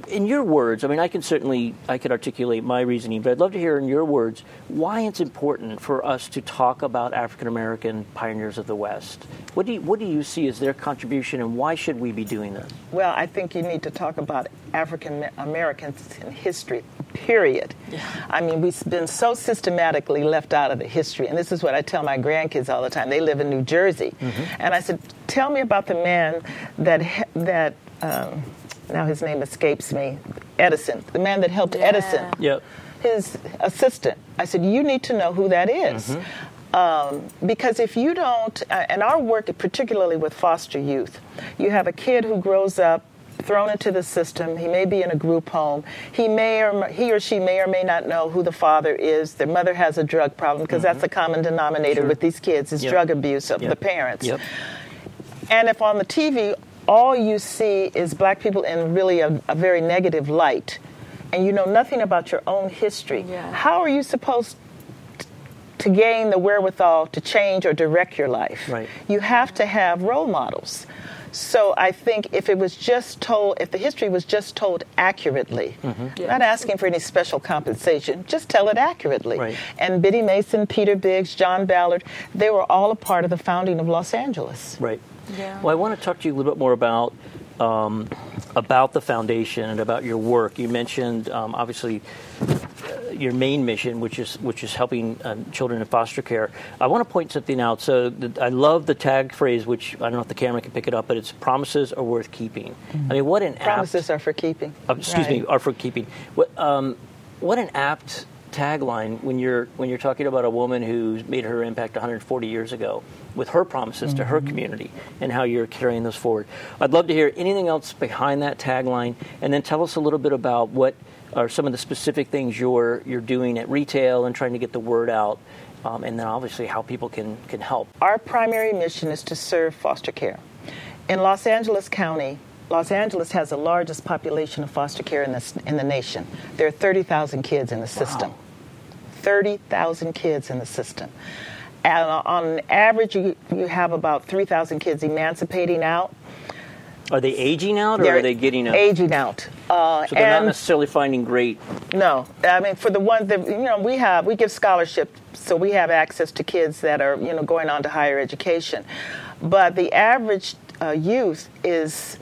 in your words, I mean, I can certainly I could articulate my reasoning, but I'd love to hear in your words why it's important for us to talk about African American pioneers of the West. What do you, what do you see as their contribution, and why should we be doing this? Well, I think you need to talk about African Americans in history period. I mean, we've been so systematically left out of the history. And this is what I tell my grandkids all the time. They live in New Jersey. And I said, Tell me about the man that, that um, now his name escapes me, Edison, the man that helped Yeah. Edison Yep. his assistant. I said, You need to know who that is. Um, because if you don't, uh, and our work, particularly with foster youth, you have a kid who grows up thrown into the system. He may be in a group home. He may or he or she may or may not know who the father is. Their mother has a drug problem because that's the common denominator with these kids is Yep. drug abuse of Yep. the parents. Yep. And if on the TV all you see is black people in really a, a very negative light, and you know nothing about your own history, Yeah. how are you supposed to gain the wherewithal to change or direct your life? Right. You have to have role models. So I think if it was just told, if the history was just told accurately, Mm-hmm. not asking for any special compensation, just tell it accurately. Right. And Biddy Mason, Peter Biggs, John Ballard, they were all a part of the founding of Los Angeles. Right. Yeah. Well, I want to talk to you a little bit more about um, about the foundation and about your work. You mentioned um, obviously uh, your main mission, which is which is helping uh, children in foster care. I want to point something out. So the, I love the tag phrase, which I don't know if the camera can pick it up, but it's "promises are worth keeping." I mean, what an apt- Promises are for keeping. uh, excuse me, Right. are for keeping. What, um, what an apt tagline when you're when you're talking about a woman who's made her impact 140 years ago with her promises to Mm-hmm. her community and how you're carrying those forward. I'd love to hear anything else behind that tagline, and then tell us a little bit about what are some of the specific things you're you're doing at retail and trying to get the word out, um, and then obviously how people can can help. Our primary mission is to serve foster care. In Los Angeles County, Los Angeles has the largest population of foster care in the, in the nation. There are 30,000 kids in the system. 30,000 kids in the system. And on average, you, you have about 3,000 kids emancipating out. Are they aging out or They're are they getting out? Aging out. Uh, so they're not necessarily finding great. No, I mean for the ones that you know we have we give scholarship, so we have access to kids that are you know going on to higher education, but the average uh, youth is.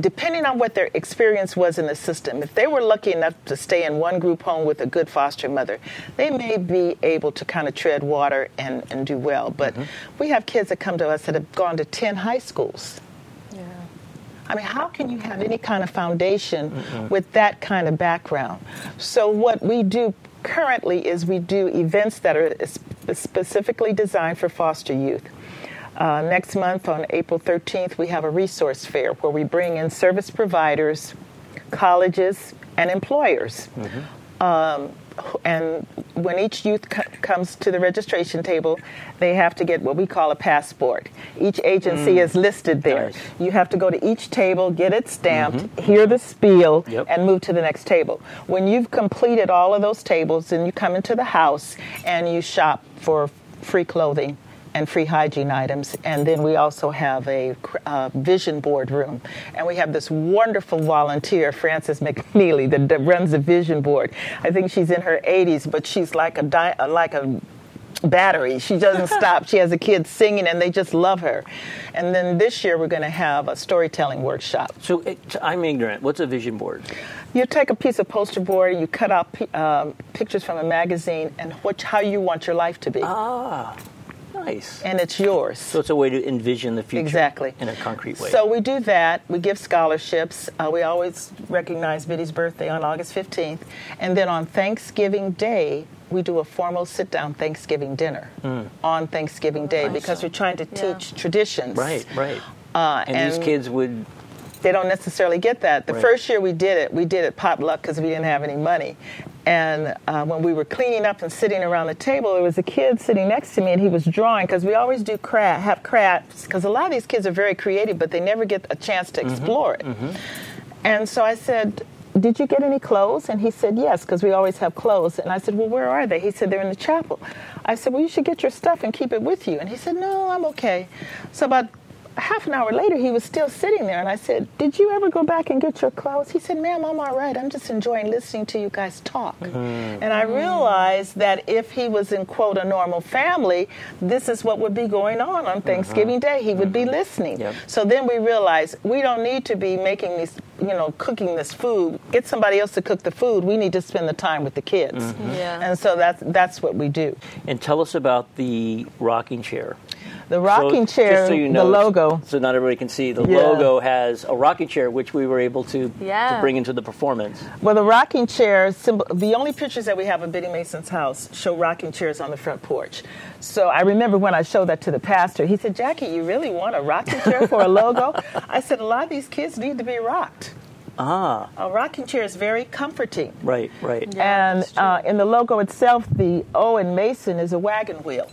Depending on what their experience was in the system, if they were lucky enough to stay in one group home with a good foster mother, they may be able to kind of tread water and, and do well. But mm-hmm. we have kids that come to us that have gone to 10 high schools. Yeah. I mean, how can you have any kind of foundation with that kind of background? So, what we do currently is we do events that are specifically designed for foster youth. Uh, next month, on April 13th, we have a resource fair where we bring in service providers, colleges, and employers. Um, and when each youth co- comes to the registration table, they have to get what we call a passport. Each agency is listed there. Nice. You have to go to each table, get it stamped, hear the spiel, Yep. and move to the next table. When you've completed all of those tables, then you come into the house and you shop for free clothing and free hygiene items. And then we also have a uh, vision board room. And we have this wonderful volunteer, Frances McNeely, that, that runs the vision board. I think she's in her 80s, but she's like a, di- uh, like a battery. She doesn't stop. She has the kids singing, and they just love her. And then this year, we're going to have a storytelling workshop. So it, I'm ignorant. What's a vision board? You take a piece of poster board, you cut out um, pictures from a magazine, and what, how you want your life to be. Ah, nice. And it's yours. So it's a way to envision the future Exactly. in a concrete way. So we do that. We give scholarships. Uh, we always recognize Biddy's birthday on August 15th. And then on Thanksgiving Day, we do a formal sit down Thanksgiving dinner on Thanksgiving Day because we're trying to Yeah. teach traditions. right, right. Uh, and, these kids would. they don't necessarily get that. The Right. first year we did it, we did it potluck because we didn't have any money. And uh, when we were cleaning up and sitting around the table, there was a kid sitting next to me, and he was drawing because we always do craft, have crafts because a lot of these kids are very creative, but they never get a chance to explore it. And so I said, "Did you get any clothes?" And he said, "Yes, because we always have clothes." And I said, "Well, where are they?" He said, "They're in the chapel." I said, "Well, you should get your stuff and keep it with you." And he said, "No, I'm okay." So about half an hour later, he was still sitting there, and I said, "Did you ever go back and get your clothes?" He said, "Ma'am, I'm all right. I'm just enjoying listening to you guys talk." Hmm. And I realized that if he was in quote a normal family, this is what would be going on on Thanksgiving uh-huh. Day. He would be uh-huh. listening. Yep. So then we realized we don't need to be making these, you know, cooking this food. Get somebody else to cook the food. We need to spend the time with the kids. Mm-hmm. Yeah. And so that's that's what we do. And tell us about the rocking chair. The rocking So, chair, so you know, the logo. so not everybody can see. The Yeah. logo has a rocking chair, which we were able to, to bring into the performance. Well, the rocking chair. The only pictures that we have of Biddy Mason's house show rocking chairs on the front porch. So I remember when I showed that to the pastor, he said, "Jackie, you really want a rocking chair for a logo?" I said, "A lot of these kids need to be rocked. Ah, A rocking chair is very comforting." right, right. Yeah, and uh, in the logo itself, the O in Mason is a wagon wheel.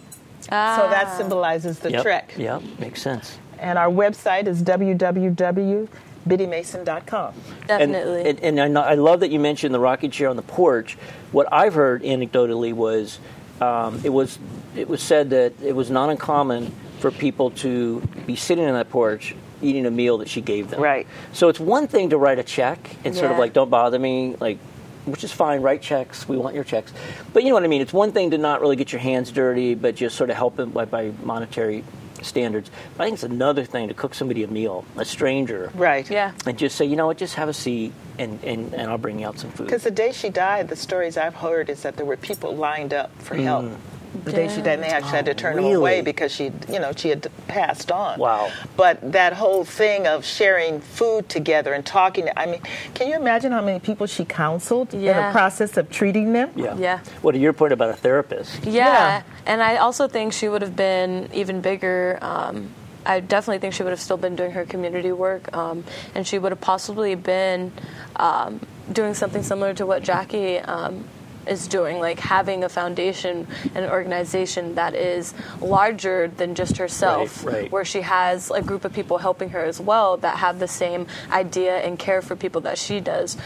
So that Ah. symbolizes the yep, trek. Yep, makes sense. And our website is www.biddymason.com. And- Definitely. And, and, I, know, I love that you mentioned the rocking chair on the porch. What I've heard anecdotally was um, it was it was said that it was not uncommon for people to be sitting on that porch eating a meal that she gave them. Right. So it's one thing to write a check and sort of like don't bother me like. Which is fine. Write checks. We want your checks, but you know what I mean. It's one thing to not really get your hands dirty, but just sort of help them by, by monetary standards. But I think it's another thing to cook somebody a meal, a stranger, Right. yeah. and just say, you know what, just have a seat and, and, and I'll bring you out some food. Because the day she died, the stories I've heard is that there were people lined up for help. Mm. The day she died, and they actually had to turn her away because she, you know, she had passed on. Wow. But that whole thing of sharing food together and talking, I mean, can you imagine how many people she counseled in the process of treating them? Yeah. Yeah. What to your point about a therapist? Yeah. Yeah. and I also think she would have been even bigger. Um, I definitely think she would have still been doing her community work, um, and she would have possibly been um, doing something similar to what Jackie um, is doing, like having a foundation and an organization that is larger than just herself, Right, right. where she has a group of people helping her as well that have the same idea and care for people that she does.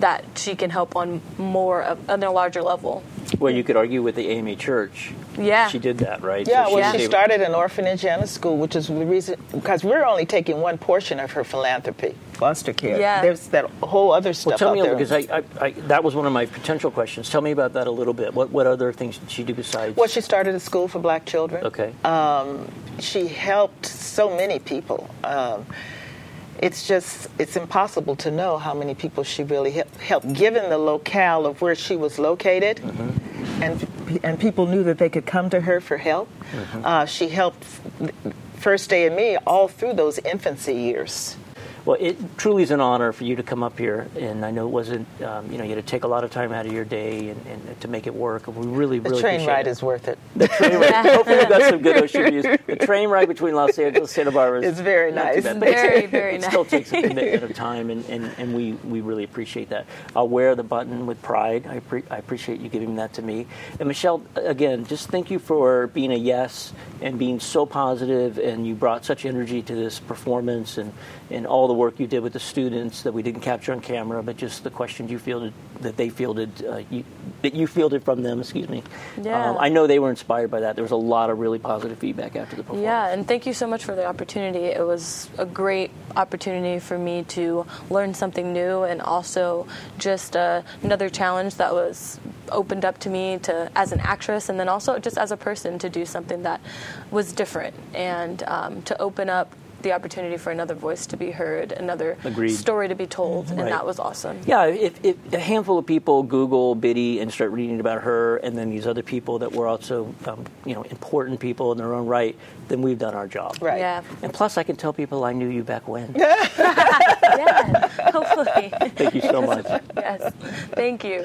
That she can help on more of, on a larger level. Well, you could argue with the AME Church. Yeah. She did that, right? Yeah, So well, she able- started an orphanage and a school, which is the reason because we're only taking one portion of her philanthropy, foster care. Yeah. There's that whole other stuff Well, tell out me there. because I, I, I, that was one of my potential questions. Tell me about that a little bit. What what other things did she do besides? well, she started a school for black children. okay. Um, she helped so many people. Um, it's just it's impossible to know how many people she really helped, given the locale of where she was located. And and people knew that they could come to her for help. Uh, she helped first day of me all through those infancy years Well, it truly is an honor for you to come up here, and I know it wasn't. Um, you know, you had to take a lot of time out of your day and, and to make it work. We really, the really train appreciate ride it. is worth it The train ride. Hopefully, we got some good ocean views. The train ride between Los Angeles and Santa Barbara is It's very nice. bad, but it's- Very, very it nice. It still takes a commitment of time, and, and, and we, we really appreciate that. I'll wear the button with pride. I, pre- I appreciate you giving that to me. And Michelle, again, just thank you for being a yes and being so positive, and you brought such energy to this performance and, and all the work you did with the students that we didn't capture on camera, but just the questions you fielded that they fielded, uh, you, that you fielded from them. Excuse me. Yeah. Um, I know they were inspired by that. There was a lot of really positive feedback after the performance. Yeah, and thank you so much for the opportunity. It was a great opportunity for me to learn something new and also just uh, another challenge that was opened up to me to as an actress and then also just as a person to do something that was different and um, to open up the opportunity for another voice to be heard, another Agreed. story to be told, and Right. that was awesome. Yeah, if, if a handful of people Google Biddy and start reading about her, and then these other people that were also, um, you know, important people in their own right, then we've done our job. right Yeah, And plus, I can tell people I knew you back when. yeah, hopefully. Thank you so much. yes, thank you.